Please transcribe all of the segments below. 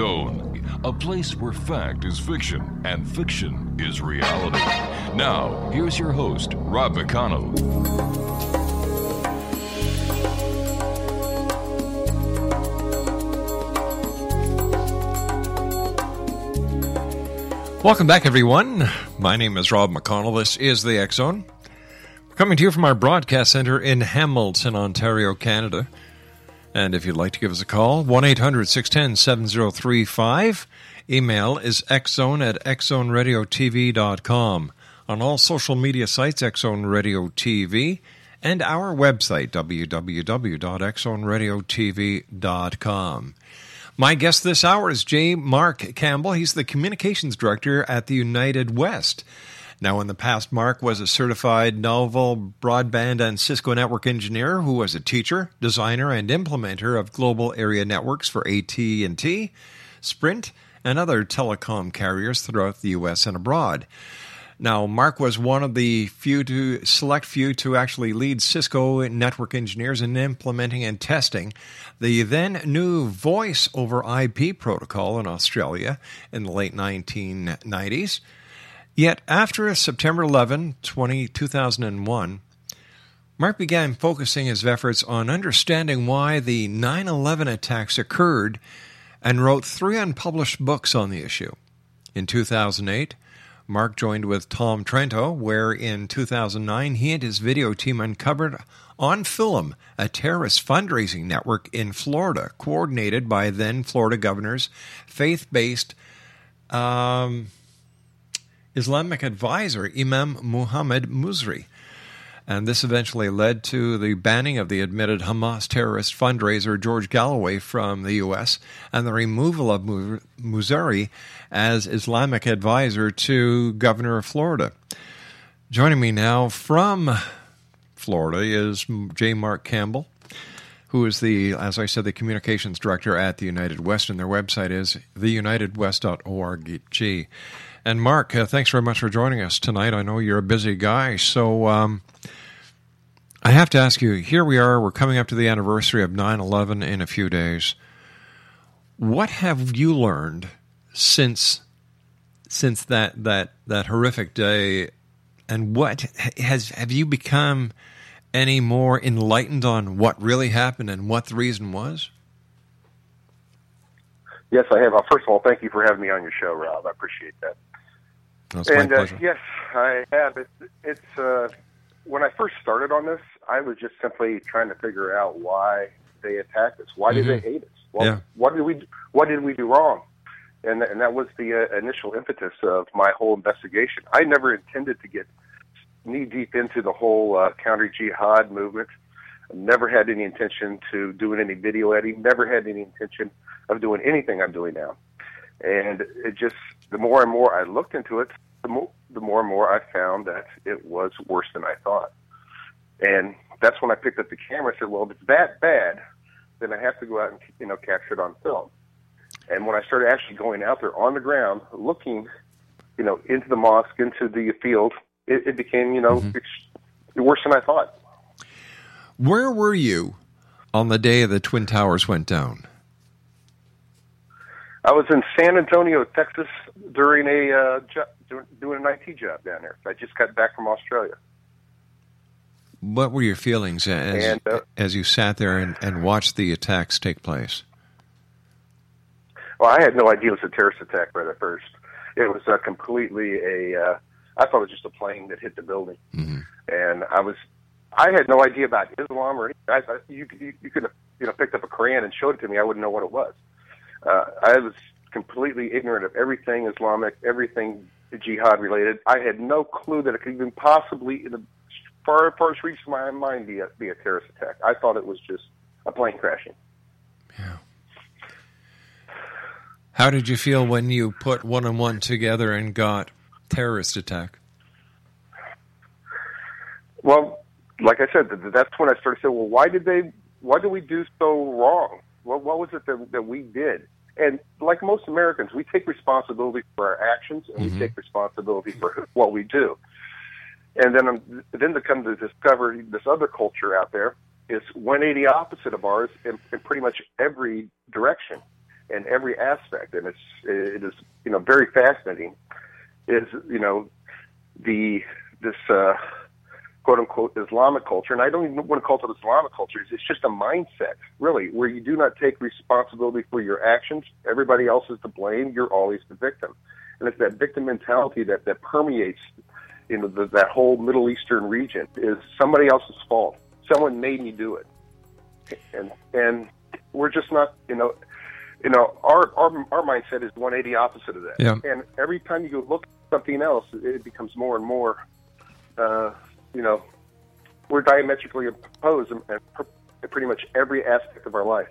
Zone, a place where fact is fiction and fiction is reality. Now, here's your host, Rob McConnell. Welcome back, everyone. My name is Rob McConnell. This is the. We're coming to you from our broadcast center in Hamilton, Ontario, Canada. And if you'd like to give us a call, 1 800 610 7035. Email is xzone at xzoneradiotv.com. On all social media sites, Xzone Radio TV, and our website, www.xzoneradiotv.com. My guest this hour is J. Mark Campbell. He's the communications director at the United West. Now, in the past, Mark was a certified Novell broadband and Cisco network engineer who was a teacher, designer, and implementer of global area networks for AT&T, Sprint, and other telecom carriers throughout the U.S. and abroad. Now, Mark was one of the few to select few to actually lead Cisco network engineers in implementing and testing the then new voice over IP protocol in Australia in the late 1990s. Yet, after September 11, 20, 2001, Mark began focusing his efforts on understanding why the 9 11 attacks occurred and wrote three unpublished books on the issue. In 2008, Mark joined with Tom Trento, where in 2009 he and his video team uncovered on film a terrorist fundraising network in Florida, coordinated by then Florida governor's faith based um, Islamic advisor, Imam Muhammad Musri. And this eventually led to the banning of the admitted Hamas terrorist fundraiser George Galloway from the U.S. and the removal of Musri as Islamic advisor to Governor of Florida. Joining me now from Florida is J. Mark Campbell, who is the, as I said, the communications director at the United West, and their website is theunitedwest.org. And Mark, uh, thanks very much for joining us tonight. I know you're a busy guy, so um, I have to ask you here we are, we're coming up to the anniversary of 9 11 in a few days. What have you learned since since that, that, that horrific day? And what has have you become any more enlightened on what really happened and what the reason was? Yes, I have. Uh, first of all, thank you for having me on your show, Rob. I appreciate that. And my uh, yes, I have. It's, it's uh, when I first started on this, I was just simply trying to figure out why they attacked us. Why did Mhm. they hate us? What, Yeah. what did we What did we do wrong? And and that was the uh, initial impetus of my whole investigation. I never intended to get knee deep into the whole uh, counter jihad movement. I never had any intention to doing any video editing. Never had any intention of doing anything I'm doing now. And it just the more and more I looked into it, the more the more and more I found that it was worse than I thought. And that's when I picked up the camera and said, "Well, if it's that bad, then I have to go out and you know capture it on film." And when I started actually going out there on the ground, looking, you know, into the mosque, into the field, it, it became you know ex- worse than I thought. Where were you on the day the Twin Towers went down? I was in San Antonio, Texas, during a uh, doing, doing an IT job down there. I just got back from Australia. What were your feelings as, And, uh, as you sat there and, and watched the attacks take place? Well, I had no idea it was a terrorist attack right at first. It was uh, completely a. Uh, I thought it was just a plane that hit the building, Mhm. and I was. I had no idea about Islam or anything. I, I, you, you, you could have, you know, picked up a Quran and showed it to me. I wouldn't know what it was. Uh, I was completely ignorant of everything Islamic, everything jihad related. I had no clue that it could even possibly, in the far first reach of my mind, be a, be a terrorist attack. I thought it was just a plane crashing. Yeah. How did you feel when you put one and one together and got terrorist attack? Well, like I said, that's when I started saying, well, why did they? Why did we do so wrong? What, what was it that, that we did? And like most Americans, we take responsibility for our actions and we take responsibility for what we do. And then, um, then to come to discover this other culture out there is 180 opposite of ours in, in pretty much every direction and every aspect, and it's it is you know very fascinating. Is you know the this uh, quote unquote Islamic culture, and I don't even want to call it Islamic culture. It's just a mindset, really, where you do not take responsibility for your actions. Everybody else is to blame. You're always the victim, and it's that victim mentality that that permeates, you know, the, that whole Middle Eastern region. Is somebody else's fault. Someone made me do it, and and we're just not, you know. You know, our, our our mindset is 180 opposite of that. Yeah. And every time you look at something else, it becomes more and more uh, you know, we're diametrically opposed in, in pretty much every aspect of our life.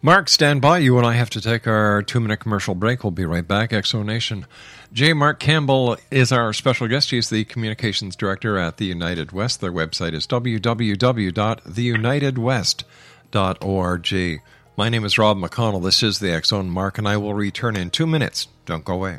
Mark, stand by. You and I have to take our two minute commercial break. We'll be right back. X Zone Nation. J. Mark Campbell is our special guest. He's the communications director at the United West. Their website is www.theunitedwest.org. My name is Rob McConnell. This is the Zone Mark, and I will return in two minutes. Don't go away.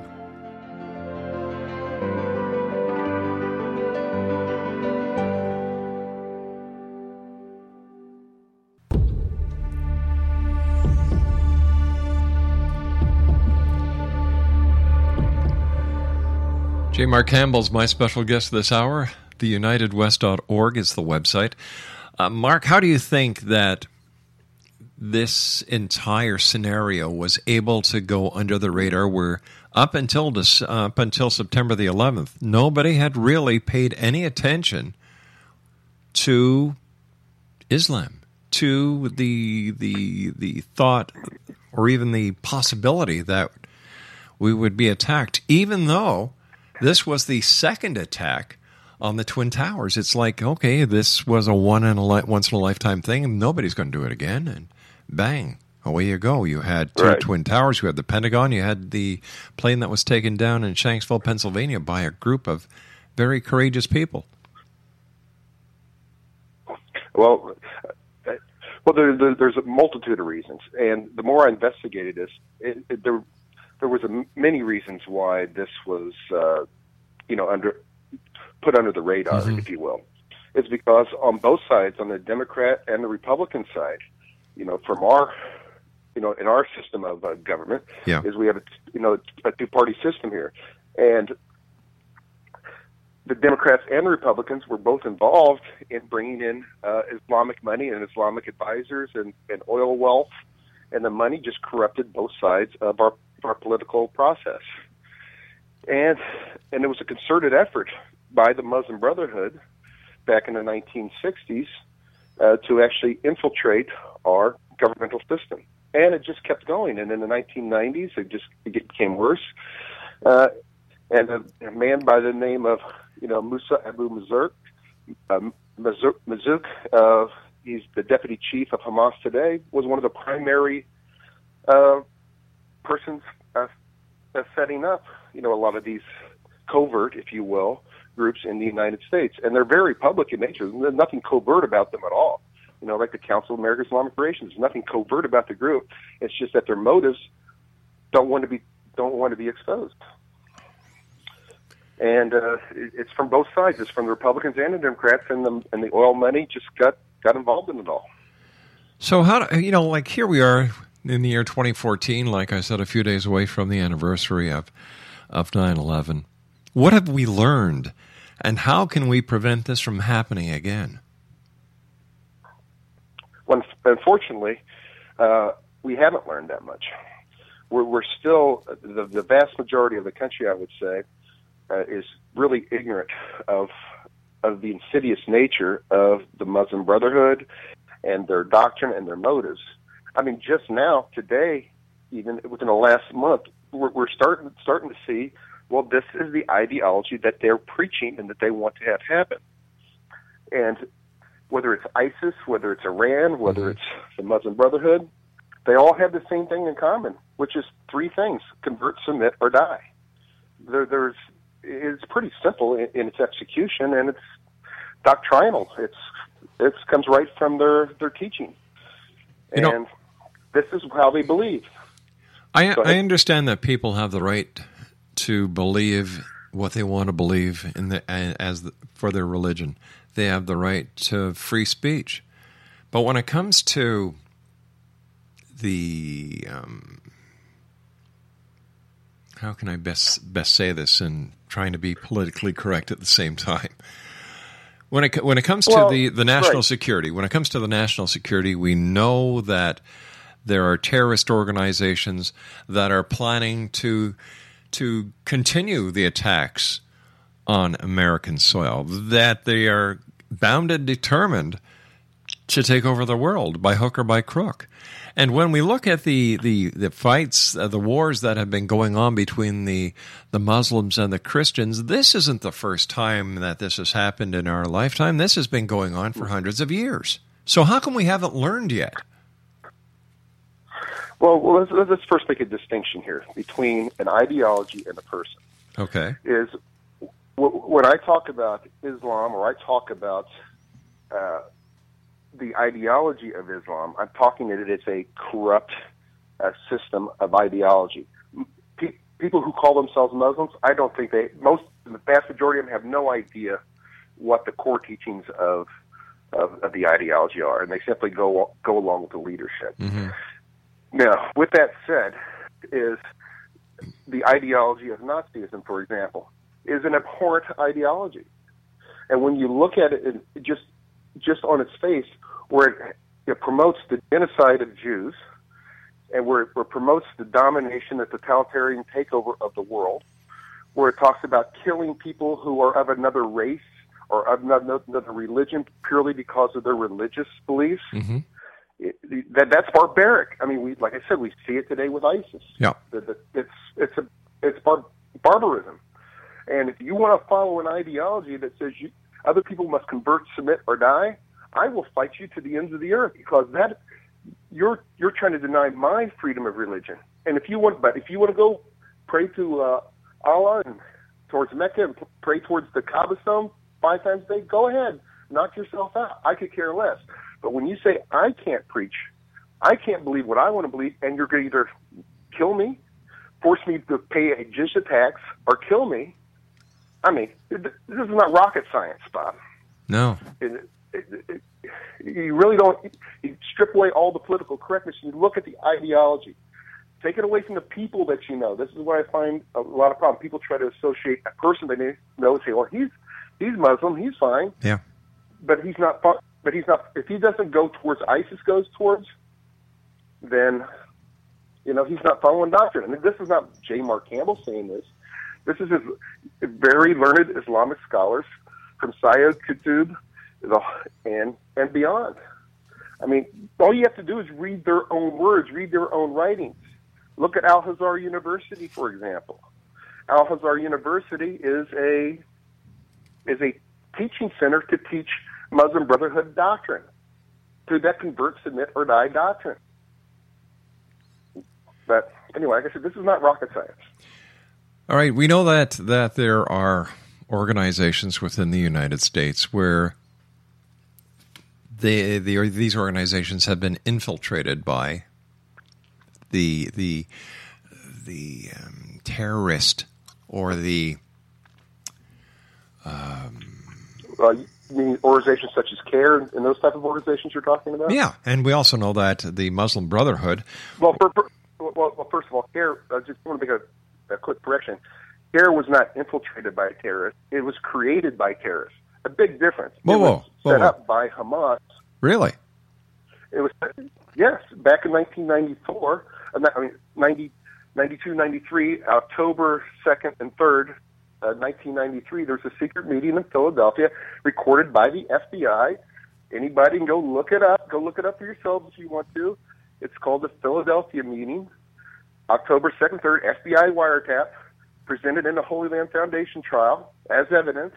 J. Mark Campbell's my special guest this hour. TheUnitedWest.org is the website. Uh, Mark, how do you think that this entire scenario was able to go under the radar? Where up until this, up until September the 11th, nobody had really paid any attention to Islam, to the the the thought or even the possibility that we would be attacked, even though this was the second attack on the Twin Towers. It's like, okay, this was a one in a li- once in a lifetime thing, and nobody's going to do it again. And bang, away you go. You had two Right. Twin Towers, you had the Pentagon, you had the plane that was taken down in Shanksville, Pennsylvania by a group of very courageous people. Well, uh, well, there, there, there's a multitude of reasons, and the more I investigated this, it, it, there there was a many reasons why this was, uh, you know, under put under the radar, if you will. It's because on both sides, on the Democrat and the Republican side, you know, from our, you know, in our system of uh, government, Yeah. is we have a you know a two party system here, and the Democrats and the Republicans were both involved in bringing in uh, Islamic money and Islamic advisors and, and oil wealth, and the money just corrupted both sides of our, our political process. And and it was a concerted effort by the Muslim Brotherhood back in the 1960s uh, to actually infiltrate our governmental system, and it just kept going. And in the 1990s, it just it became worse. Uh, and a, a man by the name of you know Musa Abu Mazurk, um, Mazurk, Mazurk uh, he's the deputy chief of Hamas today, was one of the primary uh, persons uh, uh, setting up you know a lot of these covert, if you will, groups in the United States, and they're very public in nature. There's nothing covert about them at all. You know, like the Council of American Islamic Relations, there's nothing covert about the group. It's just that their motives don't want to be don't want to be exposed and uh, it- it's from both sides. It's from the Republicans and the Democrats, and the and the oil money just got got involved in it all. So how do, you know like here we are in the year 2014 like I said a few days away from the anniversary of of 9/11. What have we learned and how can we prevent this from happening again? When, unfortunately, uh, we haven't learned that much. We're, we're still the, the vast majority of the country, I would say, uh, is really ignorant of of the insidious nature of the Muslim Brotherhood and their doctrine and their motives. I mean, just now, today, even within the last month, we're, we're starting starting to see. Well, this is the ideology that they're preaching and that they want to have happen. And whether it's ISIS, whether it's Iran, whether mm-hmm. it's the Muslim Brotherhood, they all have the same thing in common, which is three things: convert, submit, or die. There, there's it's pretty simple in, in its execution, and it's doctrinal. It's it comes right from their their teaching, You know- and this is how they believe. I, I understand that people have the right to believe what they want to believe in the as the, for their religion. They have the right to free speech. But when it comes to the um, how can I best best say this and trying to be politically correct at the same time? When it when it comes Well, to the, the national right. security, when it comes to the national security, we know that there are terrorist organizations that are planning to to continue the attacks on American soil. That they are bound and determined to take over the world by hook or by crook. And when we look at the the, the fights, uh, the wars that have been going on between the the Muslims and the Christians, this isn't the first time that this has happened in our lifetime. This has been going on for hundreds of years. So how come we haven't learned yet? Well, let's, let's first make a distinction here between an ideology and a person. Okay. is when I talk about Islam or I talk about uh, the ideology of Islam, I'm talking that it's a corrupt uh, system of ideology. Pe- people who call themselves Muslims, I don't think they most the vast majority of them have no idea what the core teachings of of, of the ideology are, and they simply go go along with the leadership. Now, with that said, is the ideology of Nazism, for example, is an abhorrent ideology. And when you look at it, just just on its face, where it, it promotes the genocide of Jews, and where it, where it promotes the domination, the totalitarian takeover of the world, where it talks about killing people who are of another race or of another, another religion purely because of their religious beliefs. Mm-hmm. It, that that's barbaric. I mean, we like I said, we see it today with ISIS Yeah. that that it's it's a it's bar- barbarism. And if you want to follow an ideology that says you, other people must convert, submit, or die, I will fight you to the ends of the earth because that you're you're trying to deny my freedom of religion. And if you want, but if you want to go pray to uh, Allah and towards Mecca and pray towards the Kaaba stone five times a day, go ahead, knock yourself out. I could care less. But when you say I can't preach, I can't believe what I want to believe, and you're going to either kill me, force me to pay a jizya tax, or kill me. I mean, this is not rocket science, Bob. No. It, it, it, you really don't. You strip away all the political correctness. You look at the ideology. Take it away from the people that you know. This is where I find a lot of problem. People try to associate a person they know and say, "Well, he's he's Muslim. He's fine." Yeah. But he's not. But he's not. If he doesn't go towards ISIS goes towards, then you know he's not following doctrine. I mean, this is not J. Mark Campbell saying this. This is his very learned Islamic scholars from Sayyid Qutb and and beyond. I mean, all you have to do is read their own words, read their own writings. Look at Al Azhar University, for example. Al Azhar University is a is a teaching center to teach Muslim Brotherhood doctrine, through that convert, submit, or die doctrine. But anyway, like I said, this is not rocket science. All right, we know that that there are organizations within the United States where they, the, these organizations have been infiltrated by the the the um, terrorist or the um, you mean organizations such as CAIR and those type of organizations you're talking about? Yeah, and we also know that the Muslim Brotherhood. Well, for, for, well, well, first of all, CAIR. I just want to make a, a quick correction. CAIR was not infiltrated by terrorists; it was created by terrorists. A big difference. Whoa, it whoa, whoa, set up by Hamas. Really? It was yes, back in 1994. I mean, 90, 92, 93, October 2nd and 3rd, uh, 1993. there's a secret meeting in Philadelphia, recorded by the FBI. Anybody can go look it up. Go look it up for yourselves if you want to. It's called the Philadelphia meeting, October 2nd, 3rd, FBI wiretap, presented in the Holy Land Foundation trial as evidence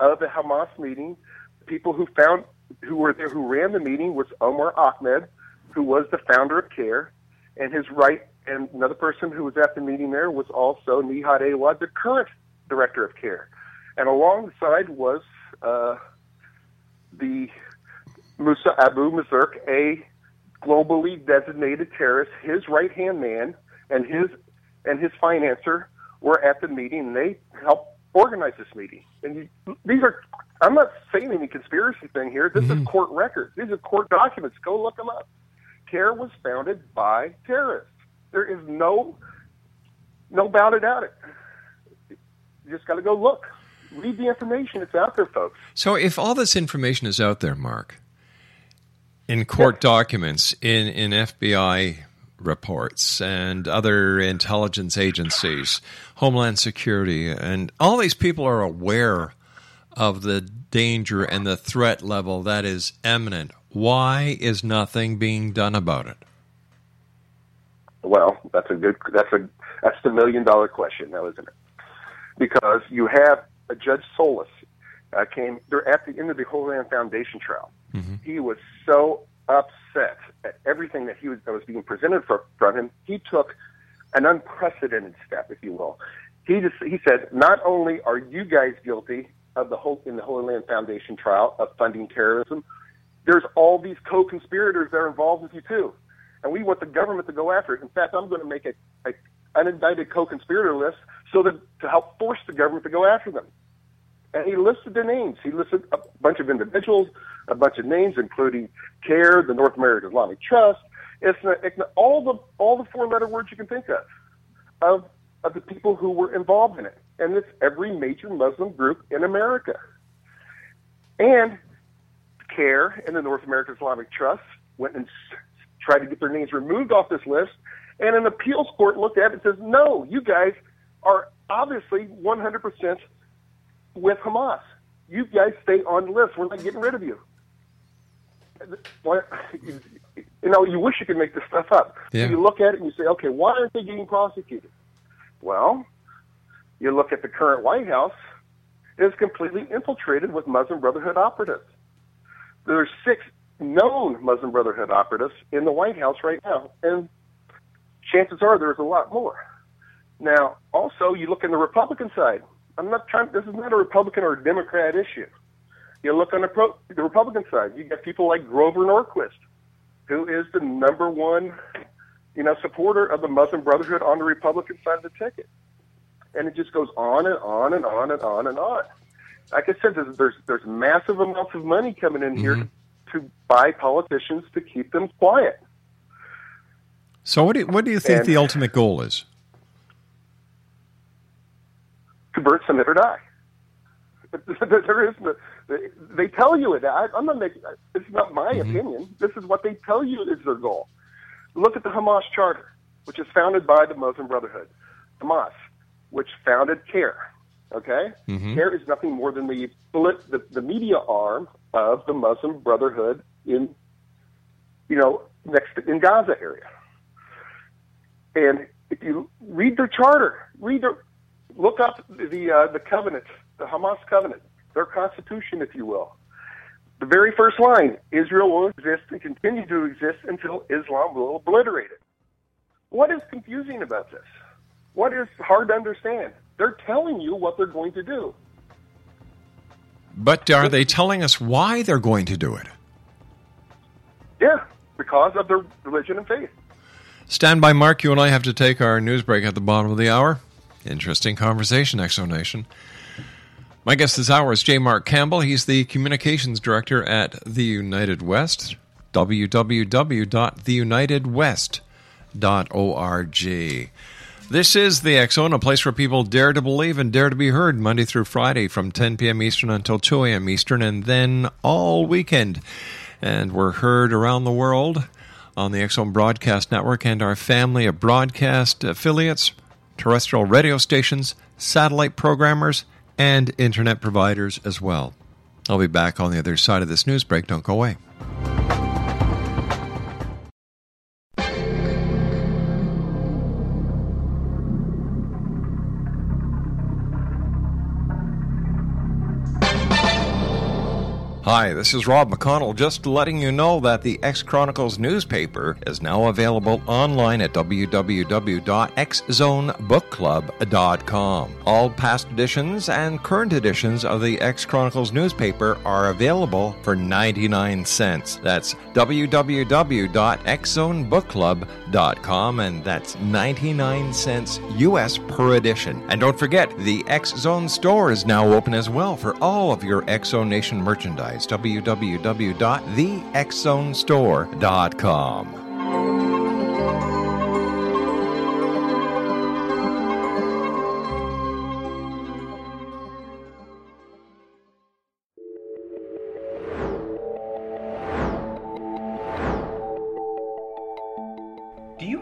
of the Hamas meeting. The People who found who were there who ran the meeting was Omar Ahmed, who was the founder of CAIR, and his right and another person who was at the meeting there was also Nihad Awad, the current director of CAIR. And alongside was uh, the Musa Abu Mazurk, a globally designated terrorist. His right hand man and his and his financer were at the meeting, and they helped organize this meeting. And you, these are I'm not saying any conspiracy thing here. This Mm-hmm. is court records. These are court documents. Go look them up. CAIR was founded by terrorists. There is no no doubt about it. You just got to go look. Read the information. It's out there, folks. So, if all this information is out there, Mark, in court documents, in, in FBI reports, and other intelligence agencies, Homeland Security, and all these people are aware of the danger and the threat level that is imminent. Why is nothing being done about it? Well, that's a good. That's a that's the million dollar question, now, isn't it? Because you have a Judge Solis uh, came. They're at the end of the Holy Land Foundation trial. He was so upset at everything that he was that was being presented for, from him. He took an unprecedented step, if you will. He just he said, not only are you guys guilty of the whole in the Holy Land Foundation trial of funding terrorism, there's all these co-conspirators that are involved with you too, and we want the government to go after it. In fact, I'm going to make a, a unindicted co-conspirator list so that to help force the government to go after them. And he listed their names. He listed a bunch of individuals, a bunch of names, including CAIR, the North American Islamic Trust, ISNA, ICNA, all the all the four-letter words you can think of, of of the people who were involved in it, and it's every major Muslim group in America. And CAIR and the North American Islamic Trust went and tried to get their names removed off this list, and an appeals court looked at it and says, "No, you guys are obviously 100% with Hamas. You guys stay on the list. We're not getting rid of you." You know, you wish you could make this stuff up. Yeah. You look at it and you say, "Okay, why aren't they getting prosecuted?" Well, You look at the current White House, it is completely infiltrated with Muslim Brotherhood operatives. There are six known Muslim Brotherhood operatives in the White House right now, and chances are there's a lot more. Now, also, you look on the Republican side. I'm not trying. This is not a Republican or a Democrat issue. You look on the, pro, the Republican side. You get people like Grover Norquist, who is the number one, you know, supporter of the Muslim Brotherhood on the Republican side of the ticket, and it just goes on and on and on and on and on. Like I said, there's there's, there's massive amounts of money coming in here Mm-hmm. to buy politicians to keep them quiet. So, what do you, what do you think And- the ultimate goal is? Convert, submit, or die. there is no, they tell you it. I, I'm not making. This is not my mm-hmm. opinion. This is what they tell you is their goal. Look at the Hamas Charter, which is founded by the Muslim Brotherhood. Hamas, which founded CAIR. Okay, mm-hmm. CAIR is nothing more than the, the the media arm of the Muslim Brotherhood in, you know, next to, in Gaza area. And if you read their charter, read their, look up the uh, the covenant, the Hamas covenant, their constitution, if you will. The very first line: Israel will exist and continue to exist until Islam will obliterate it. What is confusing about this? What is hard to understand? They're telling you what they're going to do. But are they telling us why they're going to do it? Yeah, because of their religion and faith. Stand by, Mark. You and I have to take our news break at the bottom of the hour. Interesting conversation, X Zone Nation. My guest this hour is J. Mark Campbell. He's the communications director at the United West. www.theunitedwest.org. This is the Zone, a place where people dare to believe and dare to be heard Monday through Friday from 10 p.m. Eastern until 2 a.m. Eastern, and then all weekend. And we're heard around the world on the Zone Broadcast Network and our family of broadcast affiliates, terrestrial radio stations, satellite programmers, and internet providers as well. I'll be back on the other side of this news break. Don't go away. Hi, this is Rob McConnell, just letting you know that the X Chronicles newspaper is now available online at www.xzonebookclub.com. All past editions and current editions of the X Chronicles newspaper are available for 99 cents. That's www.xzonebookclub.com, and that's 99 cents US per edition. And don't forget, the X Zone store is now open as well for all of your X Zone Nation merchandise. www.thexzonestore.com. Do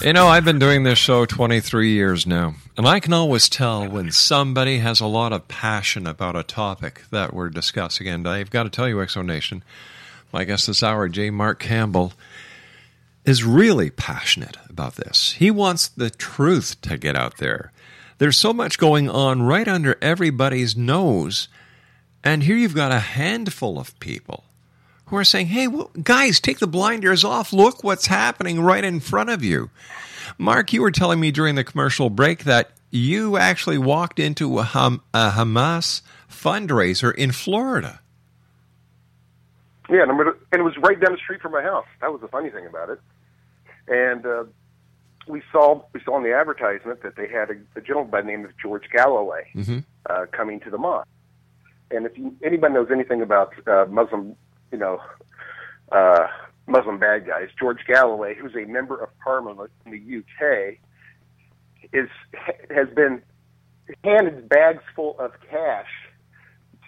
You know, I've been doing this show 23 years now, and I can always tell when somebody has a lot of passion about a topic that we're discussing. And I've got to tell you, X Zone Nation, my guest this hour, J. Mark Campbell, is really passionate about this. He wants the truth to get out there. There's so much going on right under everybody's nose, and here you've got a handful of people who are saying, hey, well, guys, take the blinders off. Look what's happening right in front of you. Mark, you were telling me during the commercial break that you actually walked into a, Ham- a Hamas fundraiser in Florida. Yeah, and, gonna, and it was right down the street from my house. That was the funny thing about it. And uh, we saw we saw in the advertisement that they had a, a gentleman by the name of George Galloway Mhm. uh, coming to the mosque. And if you, anybody knows anything about uh, Muslim, you know, uh, Muslim bad guys, George Galloway, who's a member of Parliament in the UK, is has been handed bags full of cash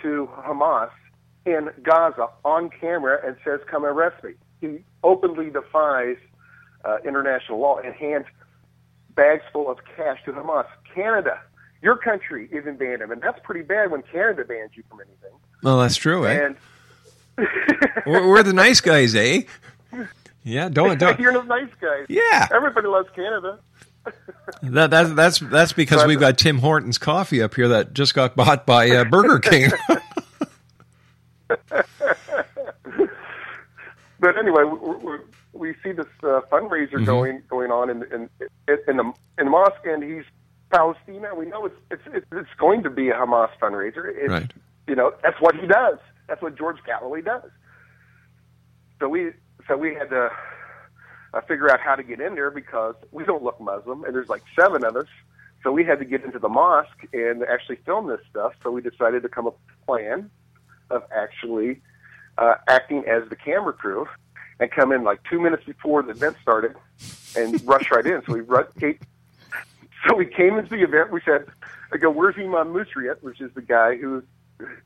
to Hamas in Gaza on camera and says, "Come arrest me." He openly defies uh, international law and hands bags full of cash to Hamas. Canada, your country, even banned him, and that's pretty bad when Canada bans you from anything. Well, that's true, eh? And we're, we're the nice guys, eh? Yeah, don't don't. you're the nice guys. Yeah. everybody loves Canada. That, that's that's that's because But- we've got Tim Hortons coffee up here that just got bought by uh, Burger King. But anyway, we, we, we see this uh, fundraiser Mm-hmm. going going on in, in in the in the mosque, and he's Palestine. We know it's it's it's, it's going to be a Hamas fundraiser. It's, Right. You know, that's what he does. That's what George Galloway does. So we so we had to uh, figure out how to get in there because we don't look Muslim, and there's like seven of us. So we had to get into the mosque and actually film this stuff. So we decided to come up with a plan of actually uh, acting as the camera crew and come in like two minutes before the event started and rush right in. So we came, so we came into the event. We said, "I go, where's Imam Musri at, which is the guy who's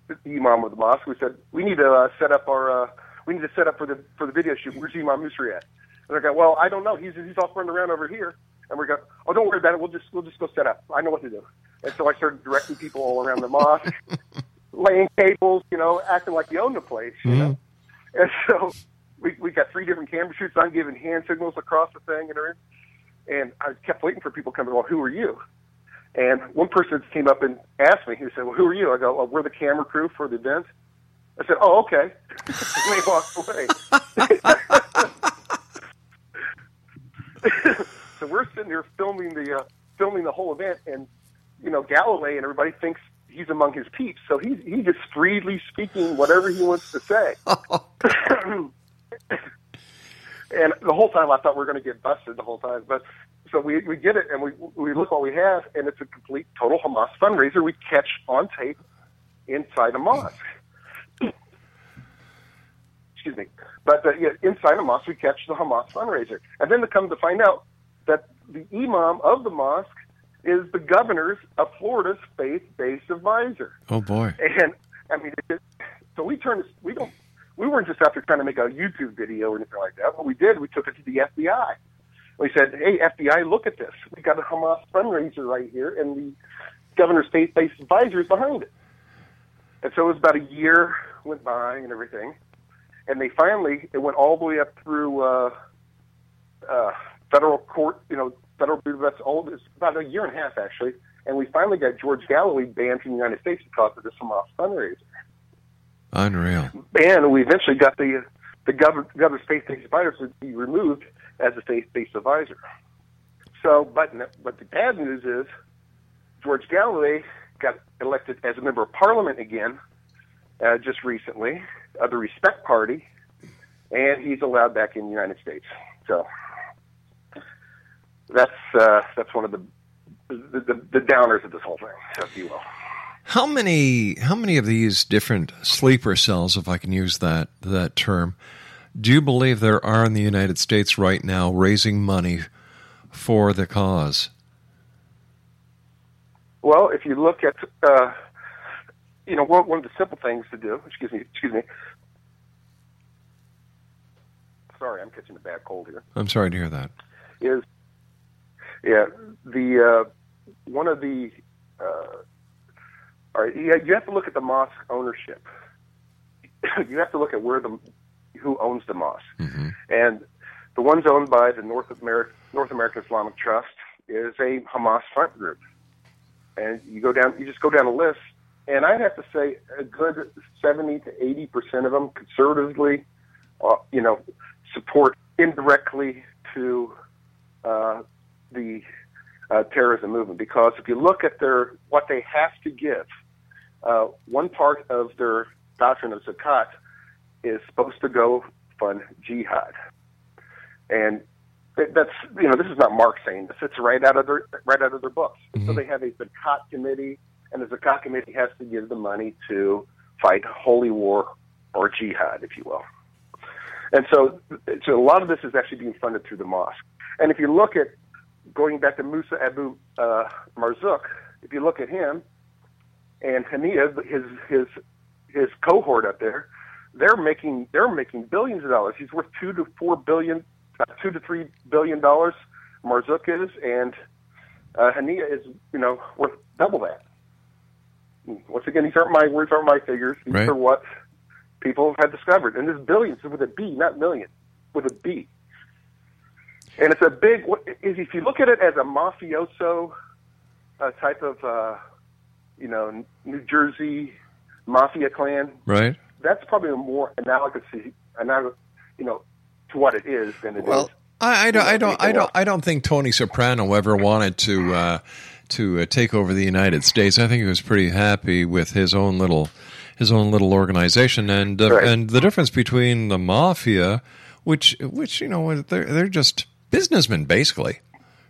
the imam of the mosque?" We said, "We need to uh, set up our, uh, we need to set up for the for the video shoot. Where's Imam Musri at? And they go, "Well, I don't know. He's he's off running around over here." And we go, "Oh, don't worry about it. We'll just we'll just go set up. I know what to do." And so I started directing people all around the mosque, laying cables, you know, acting like you own the place, you know. And so we we got three different camera shoots. I'm giving hand signals across the thing and everything. And I kept waiting for people coming. Well, who are you? And one person came up and asked me. He said, "Well, who are you?" I go, well, "We're the camera crew for the event." I said, "Oh, okay." and they walked away. so we're sitting there filming the uh, filming the whole event, and you know Galloway and everybody thinks he's among his peeps, so he's he's just freely speaking whatever he wants to say. and the whole time I thought we were going to get busted the whole time, but so we we get it and we we look what we have, and it's a complete total Hamas fundraiser. We catch on tape inside a mosque. Excuse me, but uh, yeah, inside a mosque we catch the Hamas fundraiser, and then to come to find out that the imam of the mosque is the governor's of Florida's faith-based advisor. oh boy! And I mean, it, so we turned. We don't. We weren't just after trying to make a YouTube video or anything like that. What we did, we took it to the FBI. We said, "Hey, FBI, look at this. We got a Hamas fundraiser right here, and the governor's faith-based advisor is behind it." And so it was about a year went by and everything, and they finally it went all the way up through uh, uh, federal court. You know, federal that's all. It's about a year and a half actually, and we finally got George Galloway banned from the United States because of this Hamas fundraiser. Unreal. And we eventually got the the governor, governor's faith-based advisor to be removed as a faith-based advisor. So, but but the bad news is George Galloway got elected as a member of Parliament again uh, just recently of the Respect Party, and he's allowed back in the United States. So that's uh, that's one of the the, the the downers of this whole thing, if you will. How many how many of these different sleeper cells, if I can use that that term, do you believe there are in the United States right now raising money for the cause? Well, if you look at, uh, you know, one, one of the simple things to do. Excuse me. Excuse me. Sorry, I'm catching a bad cold here. I'm sorry to hear that. Is yeah the uh, one of the uh, all right. You, you have to look at the mosque ownership. you have to look at where the who owns the mosque, and the ones owned by the North America North American Islamic Trust is a Hamas front group. And you go down, you just go down the list, and I'd have to say a good seventy to eighty percent of them conservatively, uh, you know, support indirectly to uh, the uh, terrorism movement. Because if you look at their what they have to give, uh, one part of their doctrine of zakat is supposed to go fund jihad, and that's you know this is not Mark saying this; it's right out of their right out of their books. Mm-hmm. So they have a zakat committee, and the zakat committee has to give the money to fight holy war or jihad, if you will. And so, so a lot of this is actually being funded through the mosque. And if you look at going back to Musa Abu uh, Marzouk, if you look at him and Hania, his his his cohort up there, they're making they're making billions of dollars. He's worth two to four billion, uh, two to three billion dollars. Marzouk is, and uh, Hania is you know worth double that. Once again, these aren't my words, aren't my figures. These right. are what people have discovered, and there's billions with a B, not million, with a B. And it's a big. If you look at it as a mafioso uh, type of, uh, you know, New Jersey mafia clan, right? That's probably a more analogous, you know, to what it is than it well, is. I, I don't, I don't, I don't, I don't think Tony Soprano ever wanted to uh, to uh, take over the United States. I think he was pretty happy with his own little his own little organization, and uh, Right. and the difference between the mafia, which which you know they're they're just businessmen basically.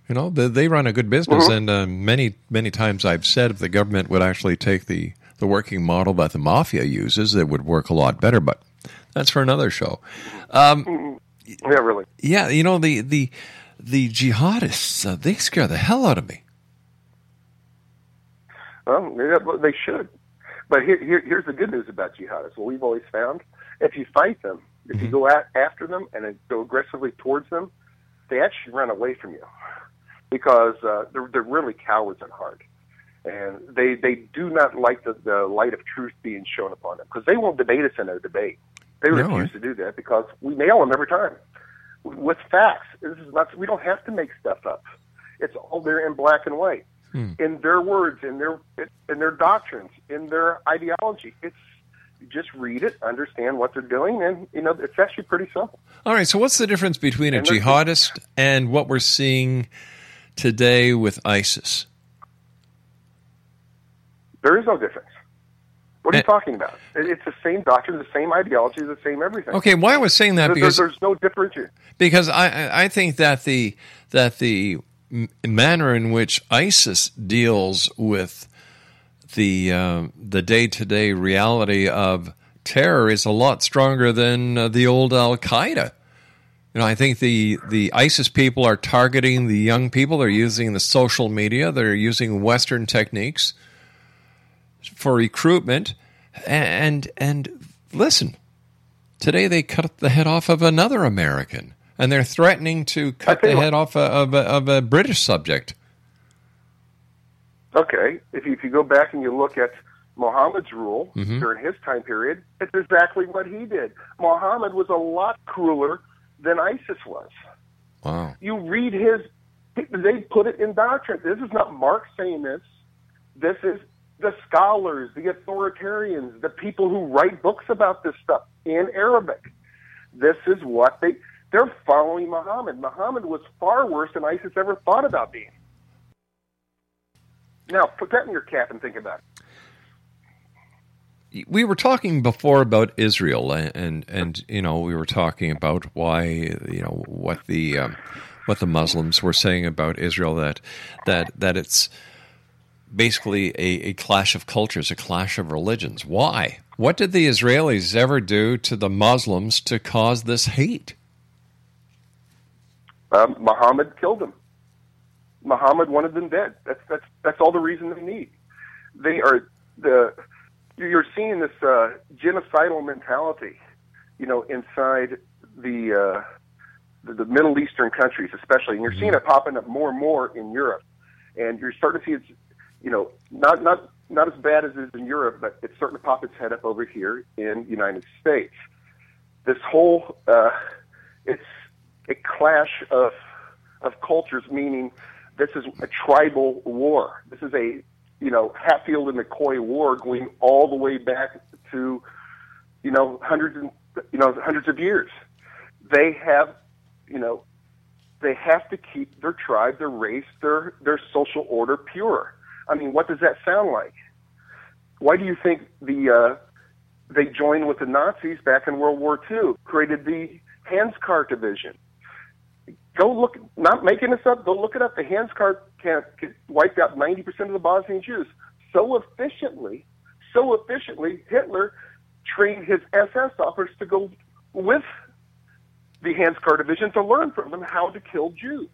You know, they, they run a good business, and uh, many many times I've said if the government would actually take the the working model that the mafia uses, it would work a lot better. But that's for another show. Um, Yeah, really. yeah, you know the the the jihadists uh, they scare the hell out of me. Well, they should. But here, here, here's the good news about jihadists. What we've always found: if you fight them, if you go out after them and go aggressively towards them, they actually run away from you because uh, they're they're really cowards at heart, and they they do not like the, the light of truth being shown upon them because they won't debate us in a debate. They No, refuse to do that because we nail them every time with facts. This is not. We don't have to make stuff up. It's all there in black and white, hmm. in their words, in their in their doctrines, in their ideology. It's just read it, understand what they're doing, and you know it's actually pretty simple. All right, so what's the difference between a And jihadist and what we're seeing today with ISIS? There is no difference. What are you Eh. talking about? It- It's the same doctrine, the same ideology, the same everything. Okay, why I was saying that There- because there's no difference. here. because I I I think that the that the manner in which ISIS deals with the uh, the day to day reality of terror is a lot stronger than uh, the old Al Qaeda. You know, I think the the ISIS people are targeting the young people. They're using the social media. They're using Western techniques for recruitment. And and listen, today they cut the head off of another American, and they're threatening to cut the head off of, a, of a British subject. Okay, if you, if you go back and you look at Muhammad's rule Mm-hmm. during his time period, it's exactly what he did. Muhammad was a lot crueler than ISIS was. Wow. You read his, they put it in doctrine. This is not Mark saying this. This is the scholars, the authoritarians, the people who write books about this stuff in Arabic. This is what they, they're following Muhammad. Muhammad was far worse than ISIS ever thought about being. Now, put that in your cap and think about it. we were talking before about Israel, and and, and you know we were talking about why you know what the um, what the Muslims were saying about Israel that that that it's basically a, a clash of cultures, a clash of religions. Why? What did the Israelis ever do to the Muslims to cause this hate? Um, Muhammad killed them. Muhammad wanted them dead. That's that's that's all the reason they need. They are the you're seeing this uh, genocidal mentality, you know, inside the, uh, the the Middle Eastern countries, especially, and you're seeing it popping up more and more in Europe, and you're starting to see it's, you know, not not not as bad as it is in Europe, but it's starting to pop its head up over here in the United States. This whole uh, it's a clash of of cultures, meaning this is a tribal war. This is a you know Hatfield and McCoy war going all the way back to you know hundreds and you know hundreds of years. They have you know they have to keep their tribe, their race, their their social order pure. I mean, what does that sound like? Why do you think the uh, they joined with the Nazis back in World War II, created the Handschar Division? Go look, not making this up. Go look it up. The Handschar camp wiped out 90% of the Bosnian Jews so efficiently, so efficiently. Hitler trained his SS officers to go with the Handschar Division to learn from them how to kill Jews.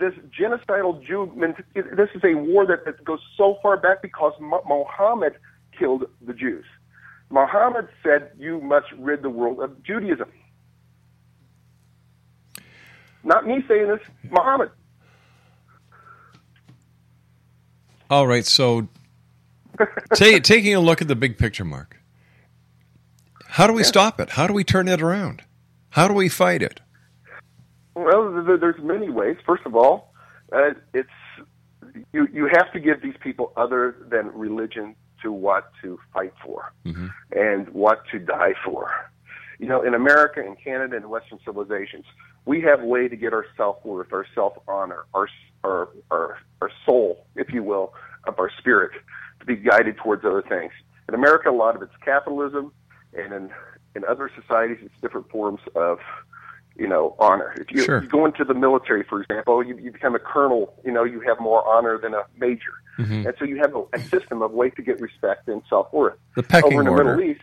This genocidal Jew, this is a war that, that goes so far back because Mohammed killed the Jews. Muhammad said, You must rid the world of Judaism. Not me saying this, Muhammad. All right, so taking a look at the big picture, Mark. How do we yeah. stop it? How do we turn it around? How do we fight it? Well, there's many ways. First of all, uh, it's you. You have to give these people other than religion to what to fight for mm-hmm. and what to die for. You know, in America, in Canada, and Western civilizations, we have a way to get our self worth, our self honor, our, our our our soul, if you will, of our spirit to be guided towards other things. In America, a lot of it's capitalism, and in in other societies, it's different forms of you know, honor. If you, sure. you go into the military, for example, you, you become a colonel, you know, you have more honor than a major. Mm-hmm. And so you have a, a system of ways to get respect and self-worth. The pecking over in the order. Middle East,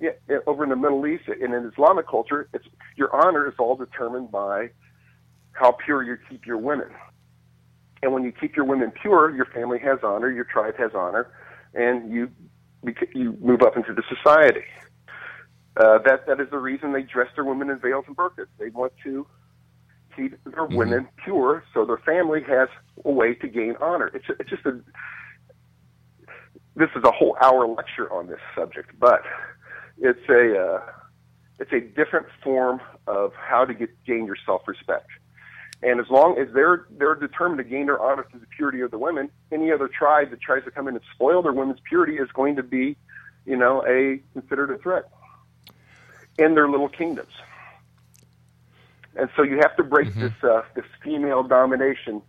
yeah, over in the Middle East and in Islamic culture, it's your honor is all determined by how pure you keep your women. And when you keep your women pure, your family has honor, your tribe has honor, and you you move up into the society. Uh, that that is the reason they dress their women in veils and burqas. They want to keep their mm-hmm. women pure, so their family has a way to gain honor. It's it's just a this is a whole hour lecture on this subject, but it's a uh, it's a different form of how to get gain your self respect. And as long as they're they're determined to gain their honor through the purity of the women, any other tribe that tries to come in and spoil their women's purity is going to be, you know, a considered a threat in their little kingdoms. And so you have to break mm-hmm. this uh, this female domination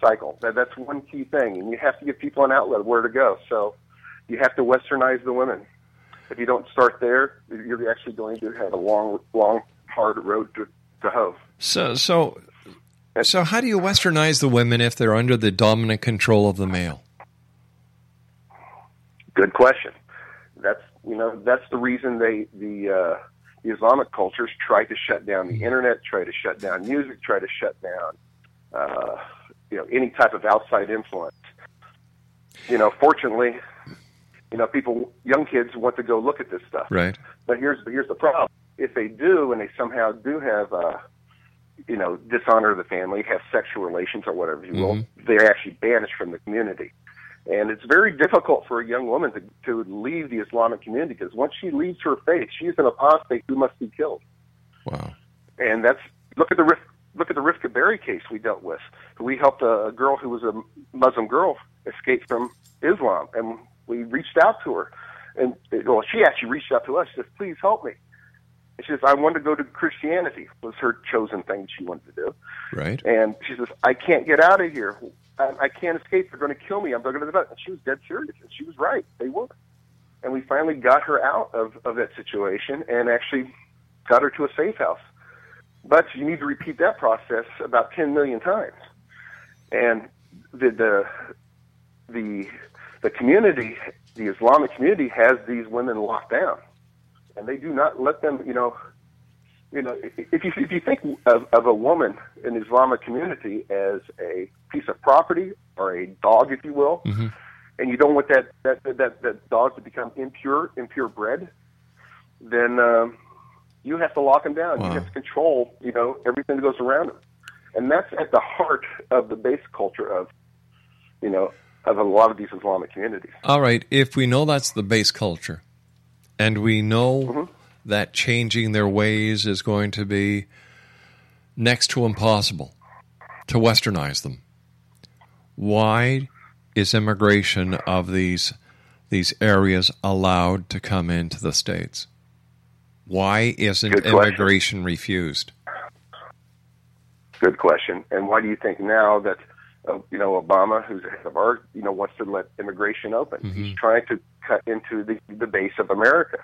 cycle. That that's one key thing, and you have to give people an outlet where to go. So you have to westernize the women. If you don't start there, you're actually going to have a long, long, hard road to, to hoe. So, so, so, how do you westernize the women if they're under the dominant control of the male? Good question. That's you know that's the reason they the uh, the Islamic cultures try to shut down the internet, try to shut down music, try to shut down, uh, you know, any type of outside influence. You know, fortunately, you know, people, young kids want to go look at this stuff. Right. But here's here's the problem: if they do, and they somehow do have, uh, you know, dishonor the family, have sexual relations or whatever you will, mm-hmm. they're actually banished from the community. And it's very difficult for a young woman to, to leave the Islamic community because once she leaves her faith, she's an apostate who must be killed. Wow. And that's look at the Rif, look at the Rifqa Bary case we dealt with. We helped a, girl who was a Muslim girl escape from Islam, and we reached out to her. And well, she actually reached out to us. She says, "Please help me." And she says, "I want to go to Christianity." Was her chosen thing she wanted to do. Right. And she says, "I can't get out of here. I, I can't escape. They're going to kill me. I'm going to die. And she was dead serious, and she was right. They were. And we finally got her out of, of that situation and actually got her to a safe house. But you need to repeat that process about 10 million times. And the, the, the, the community, the Islamic community, has these women locked down. And they do not let them, you know, you know, if you if you think of, of a woman in the Islamic community as a piece of property or a dog, if you will, mm-hmm. and you don't want that that that that dog to become impure, impure bred, then um, you have to lock him down. Wow. You have to control, you know, everything that goes around him, and that's at the heart of the base culture of, you know, of a lot of these Islamic communities. All right, if we know that's the base culture, and we know. Mm-hmm that changing their ways is going to be next to impossible to westernize them. Why is immigration of these these areas allowed to come into the states? Why isn't immigration refused? Good question. And why do you think now that uh, you know Obama, who's the head of our, you know, wants to let immigration open? Mm-hmm. He's trying to cut into the the base of America.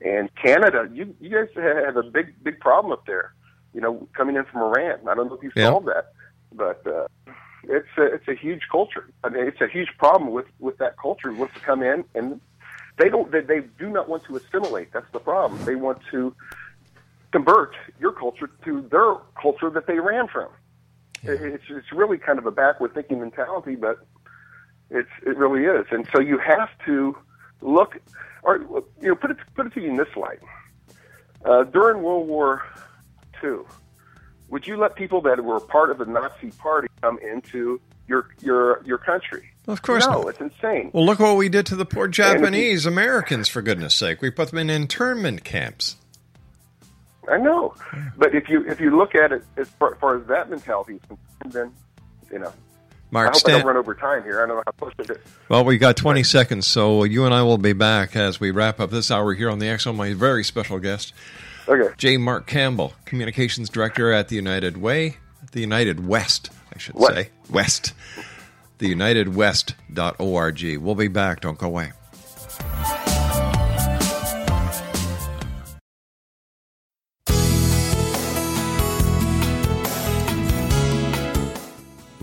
And Canada, you you guys have a big big problem up there. You know, coming in from Iran. I don't know if you Yeah. solved that, but uh, it's a, it's a huge culture. I mean, it's a huge problem with with that culture. It wants to come in and they don't they, they do not want to assimilate. That's the problem. They want to convert your culture to their culture that they ran from. It- It's it's really kind of a backward thinking mentality, but it's it really is. And so you have to look, or you know, put it put it to you in this light. Uh, during World War II, would you let people that were part of the Nazi Party come into your your your country? Of course no, not. it's insane. Well, look what we did to the poor Japanese Americans, for goodness sake. We put them in internment camps. I know, but if you if you look at it as far, far as that mentality is concerned, then you know. I Mark hope I don't run over time here. I don't know how close it is. Well, we got 20 seconds, so you and I will be back as we wrap up this hour here on the X. My very special guest, Okay. J. Mark Campbell, Communications Director at the United Way, the United West, I should What? say. West. The UnitedWest.org. We'll be back. Don't go away.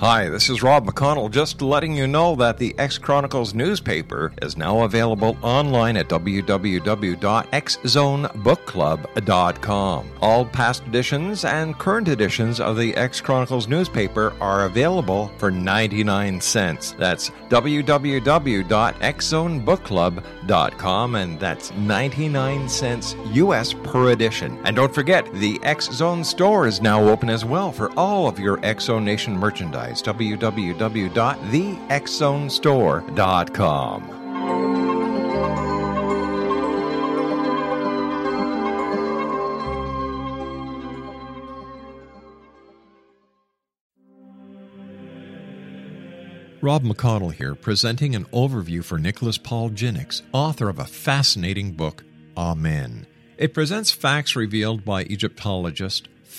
Hi, this is Rob McConnell, just letting you know that the X Chronicles newspaper is now available online at www.xzonebookclub.com. All past editions and current editions of the X Chronicles newspaper are available for 99 cents. That's www.xzonebookclub.com, and that's 99 cents US per edition. And don't forget, the X Zone store is now open as well for all of your X Zone Nation merchandise. www.thexzonestore.com. Rob McConnell here, presenting an overview for Nicholas Paul Jennings, author of a fascinating book, Amen. It presents facts revealed by Egyptologists,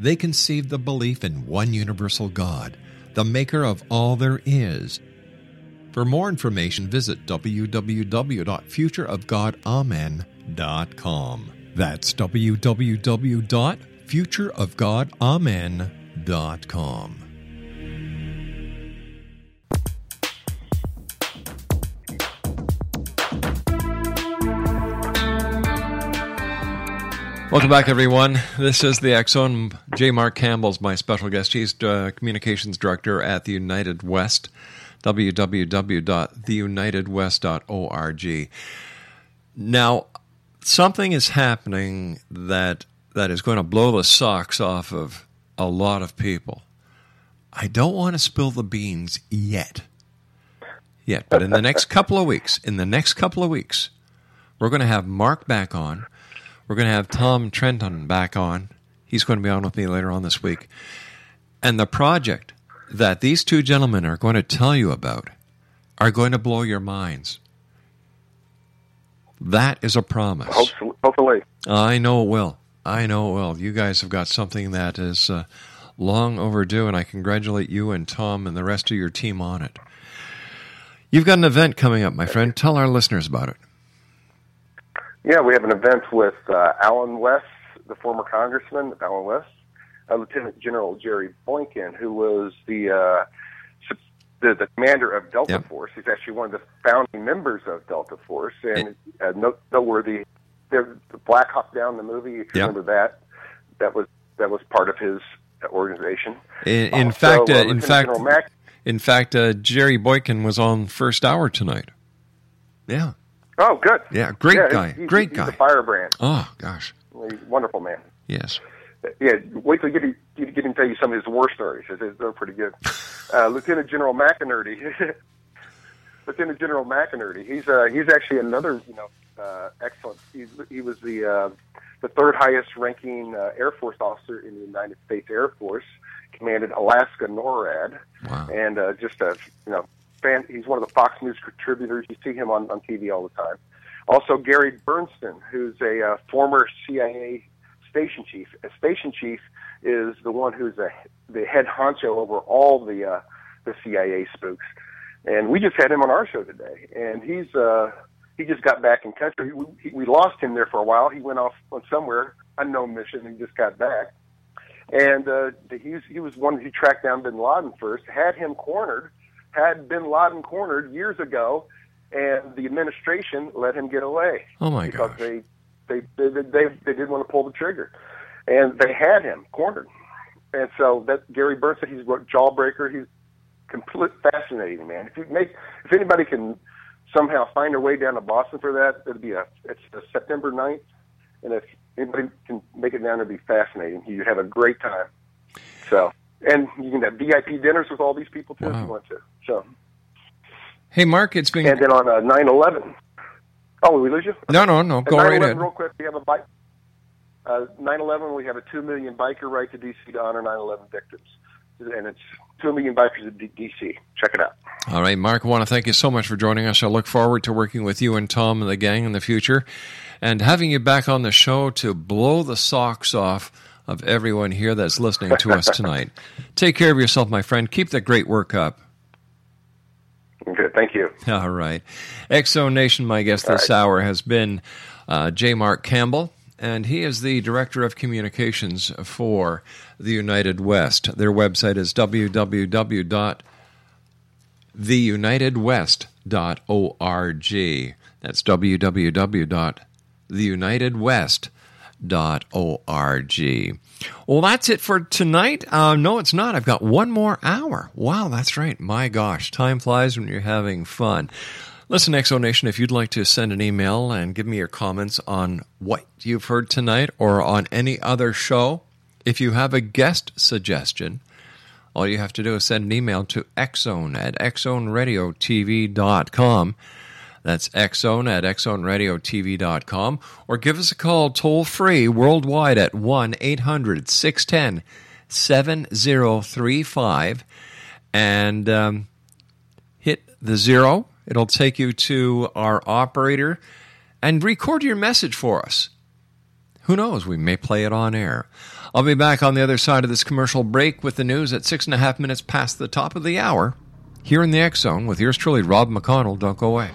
they conceived the belief in one universal God, the maker of all there is. For more information, visit www.futureofgodamen.com. That's www.futureofgodamen.com. Welcome back, everyone. This is the Zone. J. Mark Campbell's my special guest. He's uh, communications director at the United West, www.theunitedwest.org. Now, something is happening that that is going to blow the socks off of a lot of people. I don't want to spill the beans yet. Yet, but in the next couple of weeks, in the next couple of weeks, we're going to have Mark back on. We're going to have Tom Trento back on. He's going to be on with me later on this week. And the project that these two gentlemen are going to tell you about are going to blow your minds. That is a promise. Hopefully. I know it will. I know it will. You guys have got something that is uh, long overdue, and I congratulate you and Tom and the rest of your team on it. You've got an event coming up, my friend. Tell our listeners about it. Yeah, we have an event with uh, Allen West, the former congressman, Allen West, uh, Lieutenant General Jerry Boykin, who was the uh, the, the commander of Delta Yep. Force. He's actually one of the founding members of Delta Force, and uh, note, noteworthy. The, the Black Hawk Down, the movie, if you Yep. remember that, that was that was part of his organization. In, in Also, fact, uh, uh, in fact, General Mac- in fact, uh, Jerry Boykin was on first hour tonight. Yeah. Oh, good. Yeah, great Yeah, guy. he's- Great he's guy. a firebrand. Oh gosh. He's a wonderful man. Yes. Yeah, wait till you get, him- you get him to tell you some of his war stories. They're they're pretty good. Uh, Lieutenant General McInerney. Lieutenant General McInerney. He's uh, he's actually another you know uh, excellent. He's, he was the uh, the third highest ranking uh, Air Force officer in the United States Air Force. Commanded Alaska NORAD, Wow. and uh, just a you know fan. He's one of the Fox News contributors. You see him on on TV all the time. Also, Gary Berntsen, who's a uh, former CIA station chief. A station chief is the one who's a, the head honcho over all the uh, the CIA spooks. And we just had him on our show today, and he's uh, he just got back in country. We, he, we lost him there for a while. He went off on somewhere unknown mission and just got back. And uh, he was, he was one who tracked down Bin Laden first, had him cornered, had Bin Laden cornered years ago, and the administration let him get away Oh my because gosh. they they they they, they, they did want to pull the trigger, and they had him cornered. And so that Gary Berntsen, he's a jawbreaker. He's complete fascinating man. If you make if anybody can somehow find their way down to Boston for that, it'll be a it's a September 9th. and if anybody can make it down, it'll be fascinating. You'd have a great time. So. And you can have VIP dinners with all these people too if you want to. So, Hey, Mark, it's been and then on uh, 9/11. Oh, we lose you? no, no, no. Go right 9/11, ahead. Real quick, we have a bike. Uh, 9/11, we have a two million biker ride to DC to honor 9/11 victims, and it's two million bikers to D- DC. Check it out. All right, Mark, I want to thank you so much for joining us. I look forward to working with you and Tom and the gang in the future and having you back on the show to blow the socks off of everyone here that's listening to us tonight. Take care of yourself, my friend. Keep the great work up. Okay, thank you. All right. X Zone Nation, my guest this hour has been uh, J. Mark Campbell, and he is the Director of Communications for the United West. Their website is www.theunitedwest.org. That's www.theunitedwest.org. Well, that's it for tonight. Uh, no, it's not. I've got one more hour. Wow, that's right. My gosh, time flies when you're having fun. Listen, X Zone Nation, if you'd like to send an email and give me your comments on what you've heard tonight or on any other show, if you have a guest suggestion, all you have to do is send an email to xzone at xzoneradiotv.com. That's xzone at xzoneradiotv.com. Or give us a call toll free worldwide at 1 800 610 7035 and um, hit the zero. It'll take you to our operator and record your message for us. Who knows? We may play it on air. I'll be back on the other side of this commercial break with the news at six and a half minutes past the top of the hour here in the X Zone with yours truly, Rob McConnell. Don't go away.